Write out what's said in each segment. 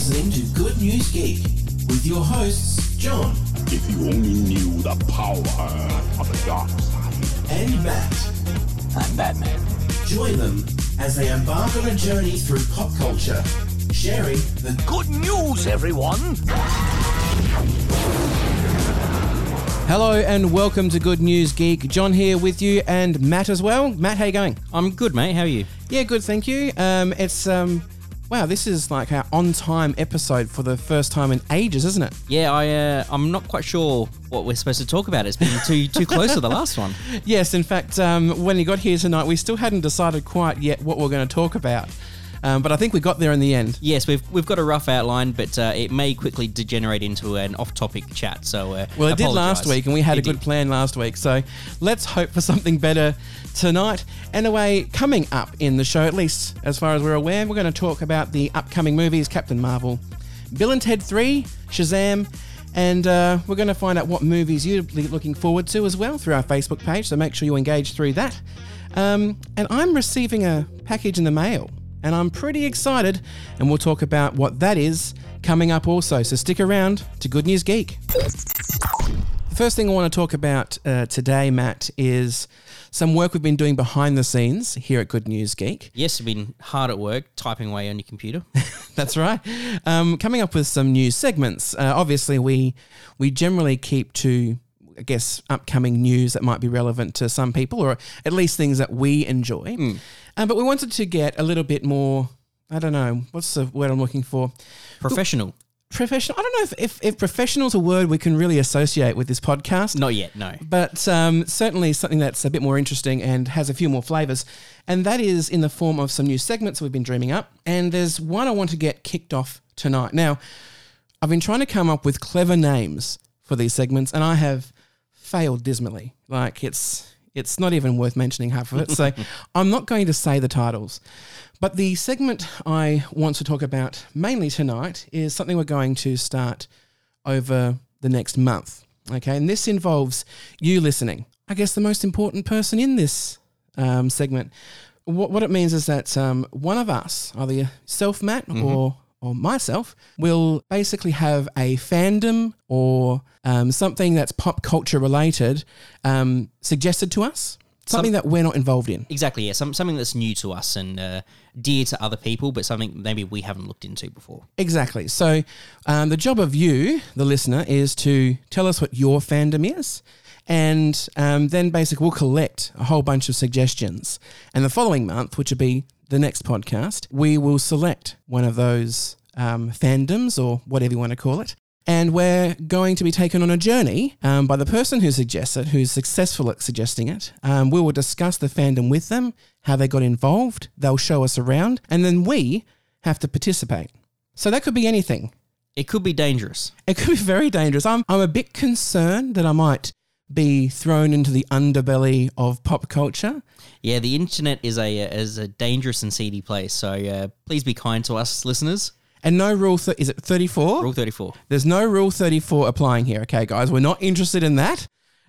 listening to Good News Geek with your hosts, John If you only knew the power of the dark side. and Matt. I'm Batman. Join them as they embark on a journey through pop culture, sharing the Good news, everyone! Hello and welcome to Good News Geek. John here with you and Matt as well. Matt, how you going? I'm good, mate. How are you? Yeah, good, thank you. Um, it's um, wow, this is like our on-time episode for the first time in ages, isn't it? Yeah, I uh, I'm not quite sure what we're supposed to talk about. It's been too too close to the last one. Yes, in fact, um, when you got here tonight, we still hadn't decided quite yet what we're going to talk about, um, but I think we got there in the end. Yes, we've we've got a rough outline, but uh, it may quickly degenerate into an off-topic chat. So uh, Well, it did last week, and we had It a good did. plan last week. So let's hope for something better tonight. Anyway, coming up in the show, at least as far as we're aware, we're going to talk about the upcoming movies Captain Marvel, Bill and Ted 3, Shazam, and uh, we're going to find out what movies you're looking forward to as well through our Facebook page. So make sure you engage through that. Um, and I'm receiving a package in the mail, and I'm pretty excited, and we'll talk about what that is coming up also. So stick around to Good News Geek. The first thing I want to talk about uh, today, Matt, is some work we've been doing behind the scenes here at Good News Geek. Yes, we've been hard at work typing away on your computer. That's right. Um, coming up with some new segments. Uh, obviously, we we generally keep to, I guess, upcoming news that might be relevant to some people, or at least things that we enjoy. Um, but we wanted to get a little bit more. I don't know what's the word I'm looking for. Professional. Professional. I don't know if, if, if professional is a word we can really associate with this podcast. Not yet. No. but um, certainly something that's a bit more interesting and has a few more flavors. And that is in the form of some new segments we've been dreaming up. And there's one I want to get kicked off tonight. Now, I've been trying to come up with clever names for these segments, and I have failed dismally. Like it's it's not even worth mentioning half of it. So I'm not going to say the titles. But the segment I want to talk about mainly tonight is something we're going to start over the next month. Okay, and this involves you listening. I guess the most important person in this um, segment. What, what it means is that um, one of us, either self, Matt, or or myself, will basically have a fandom or um, something that's pop culture related um, suggested to us, something that we're not involved in. Exactly. Yeah. Some, something that's new to us and uh, dear to other people, but something maybe we haven't looked into before. Exactly. So, um, the job of you, the listener, is to tell us what your fandom is. And um, then basically, we'll collect a whole bunch of suggestions. And the following month, which will be the next podcast, we will select one of those um, fandoms or whatever you want to call it. And we're going to be taken on a journey um, by the person who suggests it, who's successful at suggesting it. Um, we will discuss the fandom with them, how they got involved. They'll show us around, and then we have to participate. So that could be anything. It could be dangerous. It could be very dangerous. I'm, I'm a bit concerned that I might be thrown into the underbelly of pop culture. Yeah, the internet is a is a dangerous and seedy place. So uh, please be kind to us, listeners. And no rule, th- is it 34? Rule thirty four. There's no rule 34 applying here, okay, guys? We're not interested in that.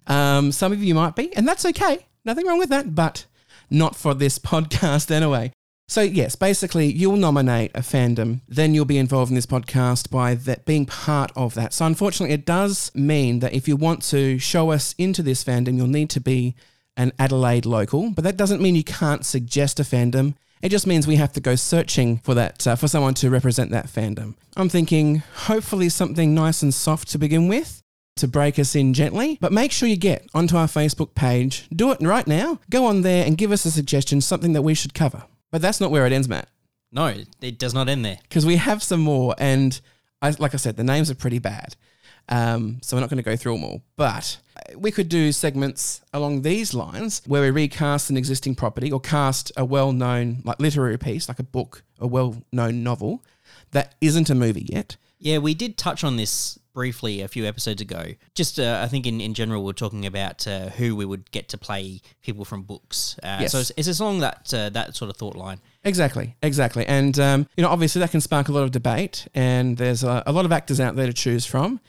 Um, some of you might be, and that's okay. Nothing wrong with that, but not for this podcast anyway. So, yes, basically, you'll nominate a fandom, then you'll be involved in this podcast by that being part of that. So, unfortunately, it does mean that if you want to show us into this fandom, you'll need to be an Adelaide local, but that doesn't mean you can't suggest a fandom. It just means we have to go searching for that uh, for someone to represent that fandom. I'm thinking hopefully something nice and soft to begin with to break us in gently, but make sure you get onto our Facebook page. Do it right now. Go on there and give us a suggestion, something that we should cover. But that's not where it ends, Matt, No, it- does not end there. because we have some more. And I, like I said, the names are pretty bad. Um, so we're not going to go through them all. But we could do segments along these lines where we recast an existing property or cast a well known, like literary piece, like a book, a well known novel that isn't a movie yet. Yeah, we did touch on this briefly a few episodes ago. Just, uh, I think in, in general, we're talking about uh, who we would get to play people from books. Uh, Yes. So it's, it's along that uh, that sort of thought line. Exactly, exactly. And, um, you know, obviously that can spark a lot of debate, and there's a, a lot of actors out there to choose from.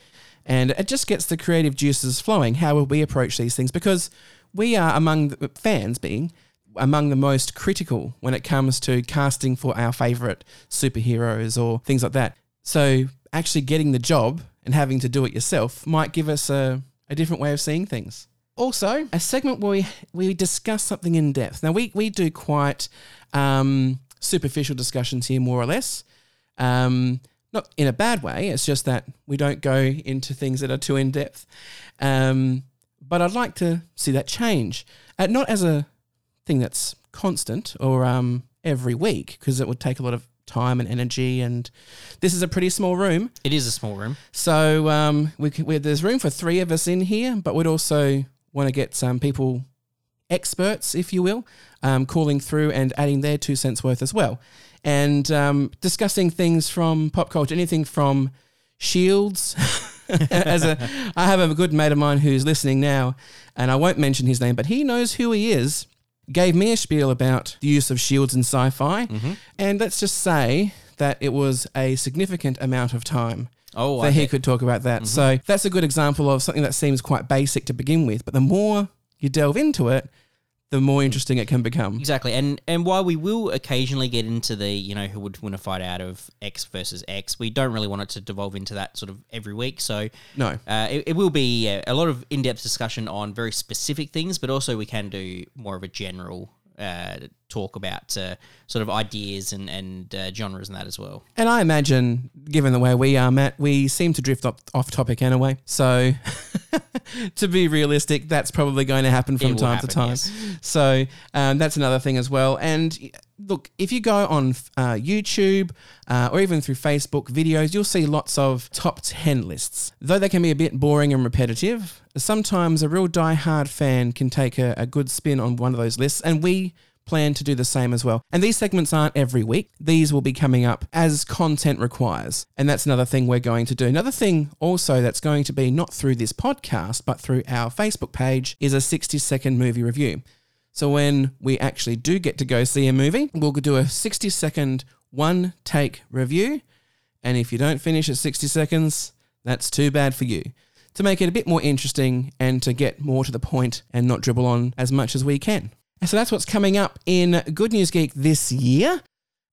And it just gets the creative juices flowing. How will we approach these things? Because we are among the fans being among the most critical when it comes to casting for our favorite superheroes or things like that. So actually getting the job and having to do it yourself might give us a, a different way of seeing things. Also, a segment where we, we discuss something in depth. Now, we, we do quite um, superficial discussions here, more or less. Um, not in a bad way, it's just that we don't go into things that are too in depth. Um, but I'd like to see that change. Uh, not as a thing that's constant or um, every week, because it would take a lot of time and energy. And this is a pretty small room. It is a small room. So um, we, we there's room for three of us in here, but we'd also want to get some people, experts, if you will, um, calling through and adding their two cents worth as well, and um, discussing things from pop culture, anything from shields. as a, I have a good mate of mine who's listening now, and I won't mention his name, but he knows who he is. Gave me a spiel about the use of shields in sci-fi, mm-hmm. and let's just say that it was a significant amount of time Oh, that I he bet. could talk about that. Mm-hmm. So that's a good example of something that seems quite basic to begin with, but the more you delve into it, the more interesting it can become. Exactly, and and while we will occasionally get into the you know who would win a fight out of X versus X, we don't really want it to devolve into that sort of every week. So No. uh, it, it will be uh, a lot of in depth discussion on very specific things, but also we can do more of a general uh, talk about uh, sort of ideas and and uh, genres and that as well. And I imagine, given the way we are, Matt, we seem to drift off, off topic anyway. So, to be realistic, that's probably going to happen from time happen, to time. yes. So, um, that's another thing as well. And look, if you go on uh, YouTube uh, or even through Facebook videos, you'll see lots of top 10 lists. Though they can be a bit boring and repetitive, sometimes a real die-hard fan can take a, a good spin on one of those lists. And we plan to do the same as well. And these segments aren't every week. These will be coming up as content requires. And that's another thing we're going to do. Another thing also that's going to be not through this podcast, but through our Facebook page is a 60 second movie review. So when we actually do get to go see a movie, we'll do a 60 second one take review. And if you don't finish at 60 seconds, that's too bad for you. To make it a bit more interesting and to get more to the point and not dribble on as much as we can. And so that's what's coming up in Good News Geek this year.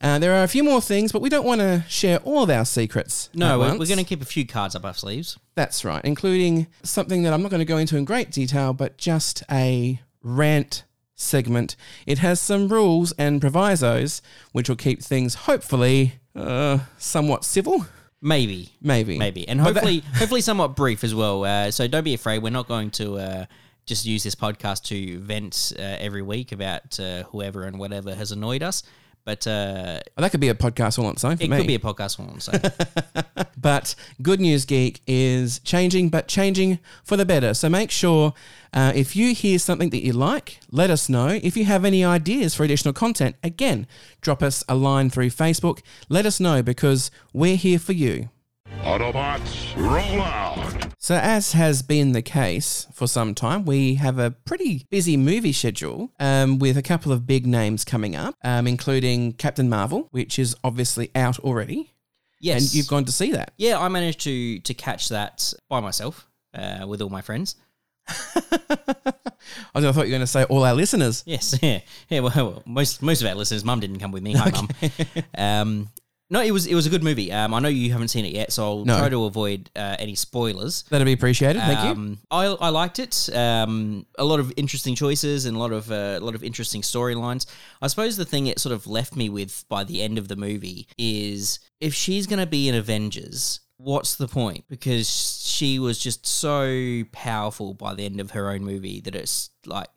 Uh, there are a few more things, but we don't want to share all of our secrets. No, we're, we're going to keep a few cards up our sleeves. That's right, including something that I'm not going to go into in great detail, but just a rant segment. It has some rules and provisos, which will keep things hopefully uh, somewhat civil. Maybe. Maybe. Maybe, and hopefully, hopefully, somewhat brief as well. Uh, so don't be afraid. We're not going to uh, just use this podcast to vent uh, every week about uh, whoever and whatever has annoyed us. But uh, Oh, that could be a podcast all on its own it me. could be a podcast one. So But Good News Geek is changing, but changing for the better. So make sure uh, if you hear something that you like, let us know. If you have any ideas for additional content, again, drop us a line through Facebook. Let us know because we're here for you. Autobots, roll out! So, as has been the case for some time, we have a pretty busy movie schedule um, with a couple of big names coming up, um, including Captain Marvel, which is obviously out already. yes, And you've gone to see that. Yeah, I managed to to catch that by myself uh, with all my friends. I thought you were going to say all our listeners. Yes, yeah, yeah. Well, well, most most of our listeners, Mum didn't come with me. Hi, Mum. Um, no, it was it was a good movie. Um, I know you haven't seen it yet, so I'll No. try to avoid uh, any spoilers. That'd be appreciated. Thank you. Um, I, I liked it. Um, a lot of interesting choices and a lot of uh, a lot of interesting storylines. I suppose the thing it sort of left me with by the end of the movie is if she's going to be in Avengers, what's the point? Because she was just so powerful by the end of her own movie that it's like,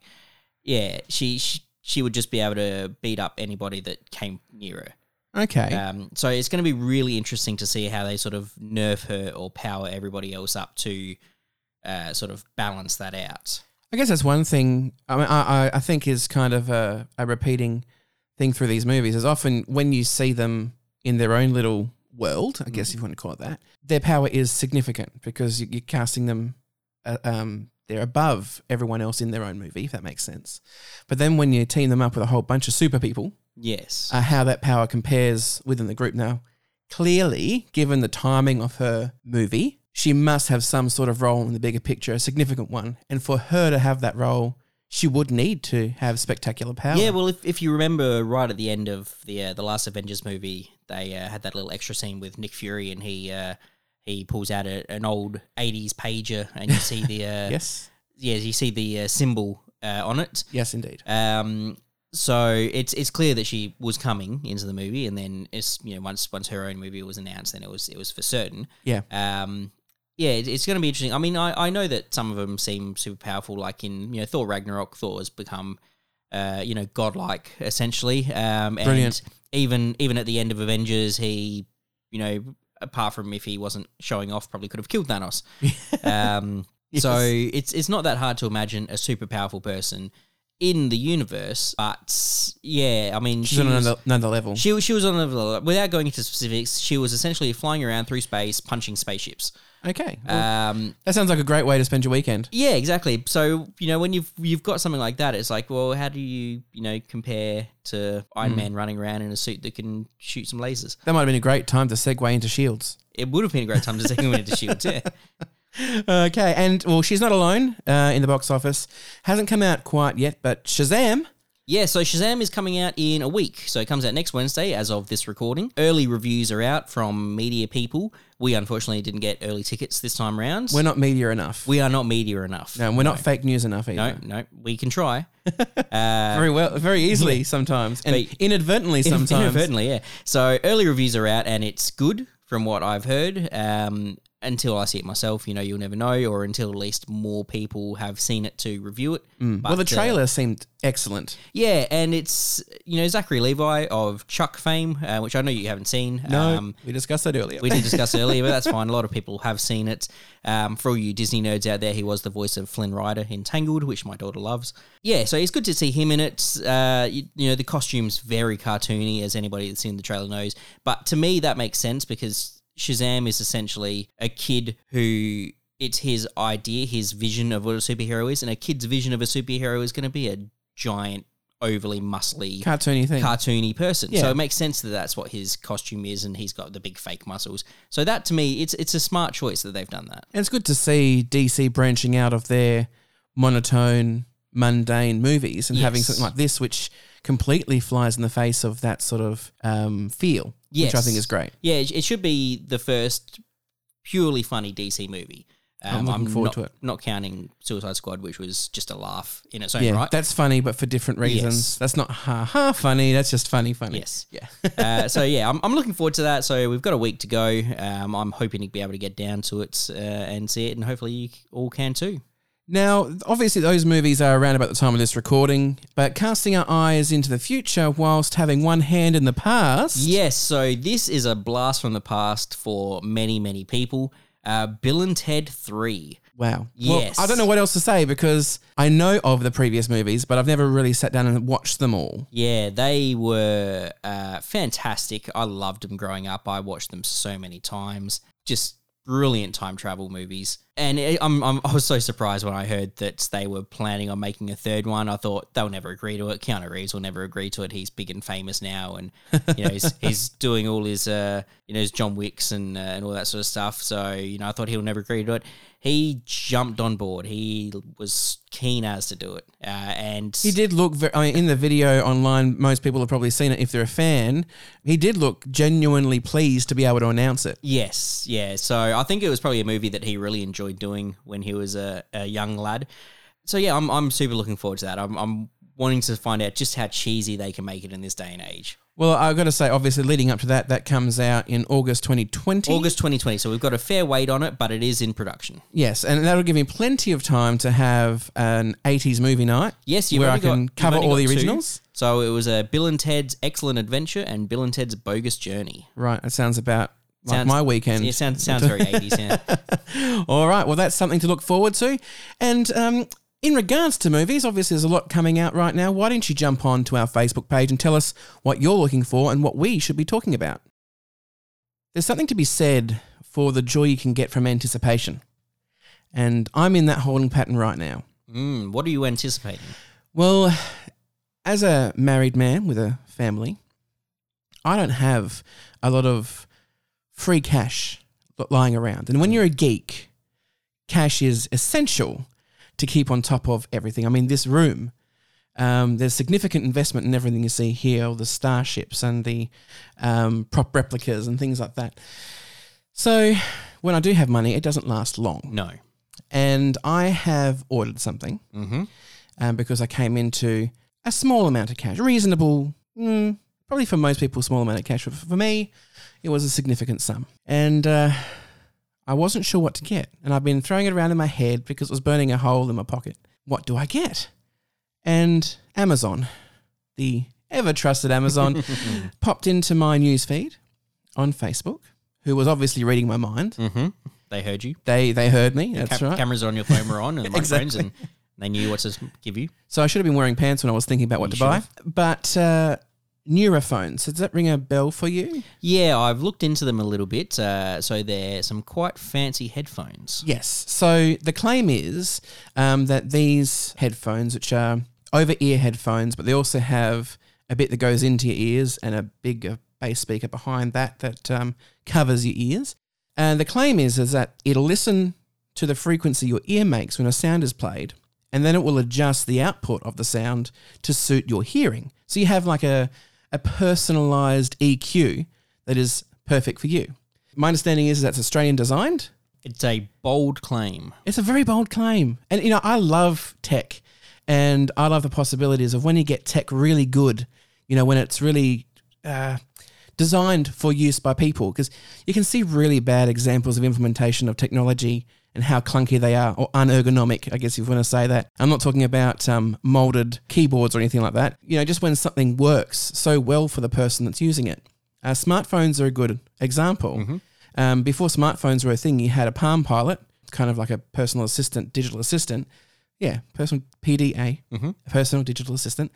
yeah, she she, she would just be able to beat up anybody that came near her. Okay. Um, so it's going to be really interesting to see how they sort of nerf her or power everybody else up to uh, sort of balance that out. I guess that's one thing. I mean, I, I- think is kind of a, a repeating thing through these movies is often when you see them in their own little world, I guess if you want to call it that, their power is significant because you- you're casting them. Uh, um, they're above everyone else in their own movie, if that makes sense. But then when you team them up with a whole bunch of super people, Yes. uh, how that power compares within the group now. Clearly, given the timing of her movie, she must have some sort of role in the bigger picture, a significant one. And for her to have that role, she would need to have spectacular power. yeah, well, if, if you remember right at the end of the uh, the last Avengers movie, they uh, had that little extra scene with Nick Fury, and he uh, he pulls out a, an old '80s pager, and you see the uh, Yes. yeah, you see the uh, symbol uh, on it. Yes, indeed. Um, so it's it's clear that she was coming into the movie, and then it's you know once once her own movie was announced, then it was it was for certain. Yeah. Um, yeah, it, it's going to be interesting. I mean, I, I know that some of them seem super powerful, like in you know Thor Ragnarok. Thor has become, uh, you know, godlike essentially. Um, and Brilliant. even even at the end of Avengers, he, you know, apart from if he wasn't showing off, probably could have killed Thanos. um, So it's it's not that hard to imagine a super powerful person in the universe, but yeah, I mean, She's she on was- another, another level. she, she was on a without going into specifics. She was essentially flying around through space, punching spaceships. Okay. Well, Um, that sounds like a great way to spend your weekend. yeah, exactly. So you know when you've you've got something like that, it's like, well, how do you you know compare to Iron Hmm. Man running around in a suit that can shoot some lasers? That might have been a great time to segue into Shields. It would have been a great time to segue into Shields. Yeah, Okay, and well, she's not alone uh, in the box office. Hasn't come out quite yet, but Shazam. Yeah. So Shazam is coming out in a week. So it comes out next Wednesday, as of this recording. Early reviews are out from media people. We unfortunately didn't get early tickets this time round. We're not media enough. we are not media enough. no, we're not fake news enough either. No, no, we can try. Very well, very easily sometimes, and But- inadvertently sometimes. Inadvertently, yeah. So early reviews are out, and it's good from what I've heard. Um, until I see it myself, you know, you'll never know, or until at least more people have seen it to review it. well, the But, uh, trailer seemed excellent. yeah, and it's you know Zachary Levi of Chuck fame, uh, which I know you haven't seen. No, Um, we discussed that earlier. we did discuss it earlier, but that's fine. A lot of people have seen it. Um, for all you Disney nerds out there, he was the voice of Flynn Rider in Tangled, which my daughter loves. Yeah, so it's good to see him in it. Uh, you, you know, the costume's very cartoony, as anybody that's seen the trailer knows. But to me, that makes sense because Shazam is essentially a kid who. It's his idea, his vision of what a superhero is, and a kid's vision of a superhero is going to be a giant, overly muscly, Cartoony thing. cartoony person. Yeah. So it makes sense that that's what his costume is, and he's got the big fake muscles. So that to me, it's it's a smart choice that they've done that. And it's good to see DC branching out of their monotone, mundane movies and having something like this, which completely flies in the face of that sort of um, feel, which I think is great. Yeah, it, should be the first purely funny DC movie. Um, I'm looking forward not, to it. Not counting Suicide Squad, which was just a laugh in its own Yeah, right. that's funny, but for different reasons. Yes. That's not ha ha funny. That's just funny, funny. Yes. Yeah. uh, so yeah, I'm, I'm looking forward to that. So we've got a week to go. Um, I'm hoping to be able to get down to it uh, and see it, and hopefully you all can too. Now, obviously, those movies are around about the time of this recording, but casting our eyes into the future whilst having one hand in the past. Yes, so this is a blast from the past for many, many people. Uh, Bill and Ted 3. Wow. Yes. Well, I don't know what else to say because I know of the previous movies, but I've never really sat down and watched them all. Yeah, they were uh, fantastic. I loved them growing up. I watched them so many times. Just brilliant time travel movies. And it, I'm, I'm, I was so surprised when I heard that they were planning on making a third one. I thought they'll never agree to it. Keanu Reeves will never agree to it. He's big and famous now, and you know he's, he's doing all his uh, you know his John Wicks and uh, and all that sort of stuff. So you know I thought he'll never agree to it. He jumped on board. He was keen as to do it, uh, and He did look very, I mean, in the video online, most people have probably seen it if they're a fan. He did look genuinely pleased to be able to announce it. Yes, yeah. So I think it was probably a movie that he really enjoyed doing when he was a, a young lad. So yeah, I'm, I'm super looking forward to that. I'm, I'm wanting to find out just how cheesy they can make it in this day and age. Well, I've got to say, obviously, leading up to that, that comes out in August 2020. August 2020. So we've got a fair wait on it, but it is in production. Yes, and that'll give me plenty of time to have an 80s movie night. Yes, you've where I only got- can cover all the got two. originals. So it was a Bill and Ted's Excellent Adventure and Bill and Ted's Bogus Journey. Right, that sounds about like Sounds- my weekend. Yeah, sounds sounds very 80s. Yeah. All right, well, that's something to look forward to. And um, in regards to movies, obviously there's a lot coming out right now. Why don't you jump on to our Facebook page and tell us what you're looking for and what we should be talking about? There's something to be said for the joy you can get from anticipation. And I'm in that holding pattern right now. Mm, what are you anticipating? Well, as a married man with a family, I don't have a lot of free cash lying around. And when you're a geek, cash is essential to keep on top of everything. I mean, this room Um, there's significant investment in everything you see here, all the starships and the um, prop replicas and things like that. So when I do have money, it doesn't last long. No. And I have ordered something Mm-hmm. um, because I came into a small amount of cash, reasonable, mm, probably for most people, small amount of cash. But for me, it was a significant sum. And uh, I wasn't sure what to get. And I've been throwing it around in my head because it was burning a hole in my pocket. What do I get? And Amazon, the ever trusted Amazon, popped into my newsfeed on Facebook, who was obviously reading my mind. Mm-hmm. They heard you. They they heard me. That's Ca- right. Cameras on your phone were on and my Exactly. and they knew what to give you. So I should have been wearing pants when I was thinking about what You to buy. But uh, Nuraphones, does that ring a bell for you? Yeah, I've looked into them a little bit. Uh, so they're some quite fancy headphones. Yes. So the claim is um, that these headphones, which are over ear headphones, but they also have a bit that goes into your ears and a big uh, bass speaker behind that that um, covers your ears. And the claim is is that it'll listen to the frequency your ear makes when a sound is played, and then it will adjust the output of the sound to suit your hearing. So you have like a a personalized EQ that is perfect for you. My understanding is that's Australian designed. It's a bold claim. It's a very bold claim. And, you know, I love tech and I love the possibilities of when you get tech really good, you know, when it's really uh, designed for use by people. Because you can see really bad examples of implementation of technology and how clunky they are or unergonomic, I guess if you want to say that. I'm not talking about um, molded keyboards or anything like that. You know, just when something works so well for the person that's using it. Uh, smartphones are a good example. Um, before smartphones were a thing, you had a Palm Pilot, kind of like a personal assistant, digital assistant. Yeah, personal PDA, a personal digital assistant,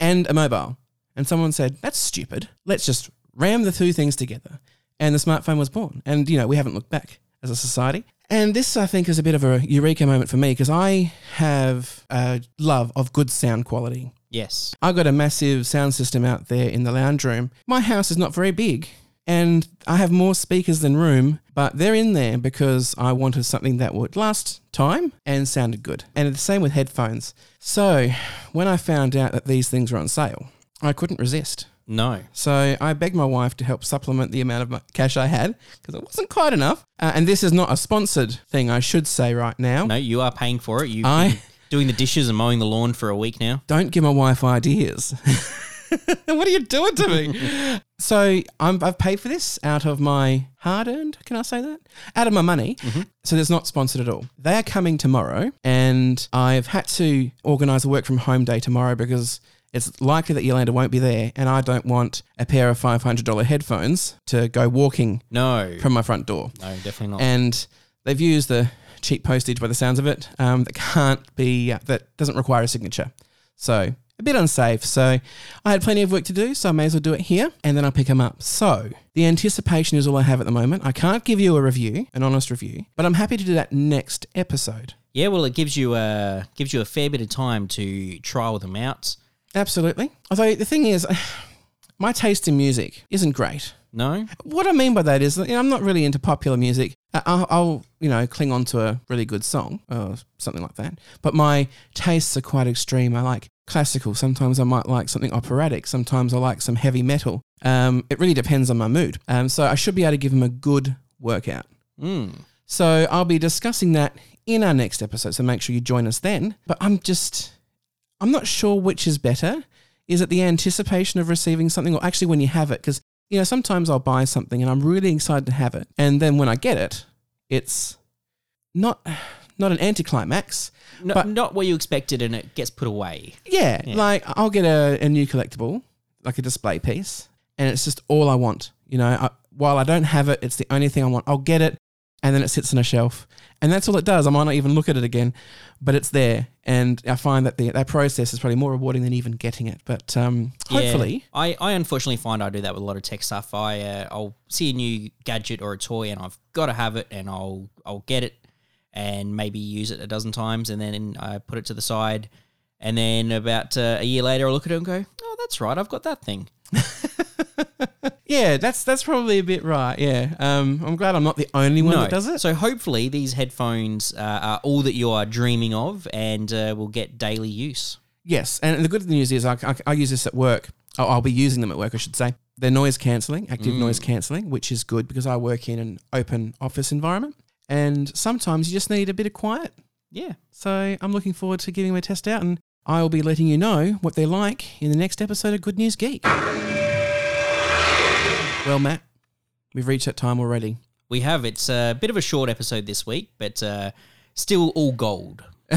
and a mobile. And someone said, that's stupid. Let's just ram the two things together. And the smartphone was born. And, you know, we haven't looked back as a society. And this, I think, is a bit of a eureka moment for me because I have a love of good sound quality. Yes. I've got a massive sound system out there in the lounge room. My house is not very big and I have more speakers than room, but they're in there because I wanted something that would last time and sounded good. And the same with headphones. So when I found out that these things were on sale, I couldn't resist. No. So I begged my wife to help supplement the amount of cash I had because it wasn't quite enough. Uh, and this is not a sponsored thing, I should say right now. No, you are paying for it. You've I- been doing the dishes and mowing the lawn for a week now. don't give my wife ideas. what are you doing to me? so I'm, I've paid for this out of my hard earned, can I say that? Out of my money. So it's not sponsored at all. They are coming tomorrow, and I've had to organise a work from home day tomorrow because it's likely that Yolanda won't be there, and I don't want a pair of $500 headphones to go walking No. from my front door no, definitely not. and they've used the cheap postage by the sounds of it um, that can't be that doesn't require a signature so a bit unsafe so i had plenty of work to do so i may as well do it here and then i'll pick them up so the anticipation is all i have at the moment i can't give you a review an honest review but i'm happy to do that next episode yeah, well, it gives you a gives you a fair bit of time to trial them out. Absolutely although the thing is my taste in music isn't great No. What I mean by that is, you know, I'm not really into popular music. I'll, I'll, you know, cling on to a really good song or something like that. But my tastes are quite extreme. I like classical. Sometimes I might like something operatic. Sometimes I like some heavy metal. Um, it really depends on my mood. Um, so I should be able to give them a good workout. Mm. So I'll be discussing that in our next episode. So make sure you join us then. But I'm just, I'm not sure which is better. Is it the anticipation of receiving something or actually when you have it? Because, you know, sometimes I'll buy something and I'm really excited to have it. And then when I get it, it's not, not an anticlimax. No, But- not what you expected, and it gets put away. Yeah, Yeah. like I'll get a, a new collectible, like a display piece, and it's just all I want. You know, I, while I don't have it, it's the only thing I want. I'll get it, and then it sits on a shelf, and that's all it does. I might not even look at it again, but it's there, and I find that the that process is probably more rewarding than even getting it. But um, Yeah. hopefully, I, I unfortunately find I do that with a lot of tech stuff. I uh, I'll see a new gadget or a toy, and I've got to have it, and I'll I'll get it, and maybe use it a dozen times, and then I put it to the side, and then about uh, a year later, I look at it and go, "Oh, that's right, I've got that thing." Yeah, that's that's probably a bit right. Yeah, um, I'm glad I'm not the only one that does it. So hopefully these headphones uh, are all that you are dreaming of, and uh, will get daily use. Yes, and the good news is I, I, I use this at work. Oh, I'll be using them at work, I should say. They're noise cancelling, active noise cancelling, which is good because I work in an open office environment. And sometimes you just need a bit of quiet. Yeah. So I'm looking forward to giving them a test out, and I will be letting you know what they're like in the next episode of Good News Geek. Well, Matt, we've reached that time already. We have. It's a bit of a short episode this week, but uh, still all gold.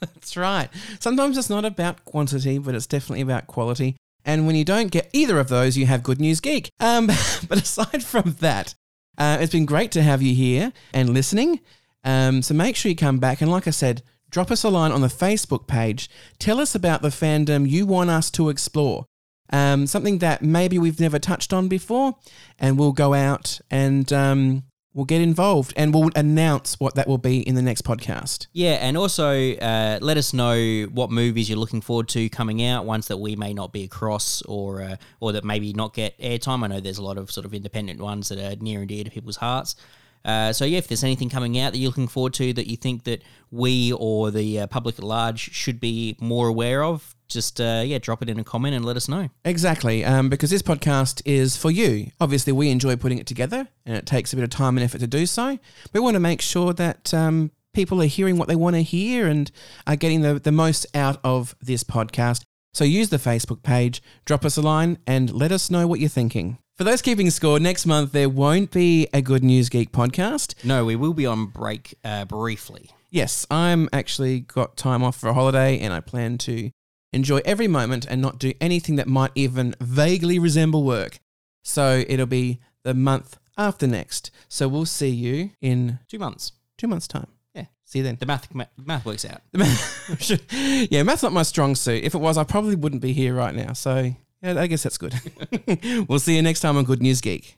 That's right. Sometimes it's not about quantity, but it's definitely about quality. And when you don't get either of those, you have Good News Geek. Um, but aside from that, uh, it's been great to have you here and listening. Um, so make sure you come back. And like I said, drop us a line on the Facebook page. Tell us about the fandom you want us to explore. Um, something that maybe we've never touched on before. And we'll go out and um, we'll get involved and we'll announce what that will be in the next podcast. Yeah, and also uh, let us know what movies you're looking forward to coming out, ones that we may not be across or uh, or that maybe not get airtime. I know there's a lot of sort of independent ones that are near and dear to people's hearts. Uh, so yeah, if there's anything coming out that you're looking forward to that you think that we or the uh, public at large should be more aware of, just uh, yeah, drop it in a comment and let us know. Exactly, um, because this podcast is for you. Obviously, we enjoy putting it together, and it takes a bit of time and effort to do so. We want to make sure that um, people are hearing what they want to hear and are getting the, the most out of this podcast. So use the Facebook page, drop us a line, and let us know what you're thinking. For those keeping score, next month there won't be a Good News Geek podcast. No, we will be on break uh, briefly. Yes, I'm actually got time off for a holiday, and I plan to enjoy every moment and not do anything that might even vaguely resemble work. So it'll be the month after next. So we'll see you in Two months. two months' time. See then. The math math works out. yeah, math's not my strong suit. If it was, I probably wouldn't be here right now. So yeah, I guess that's good. we'll see you next time on Good News Geek.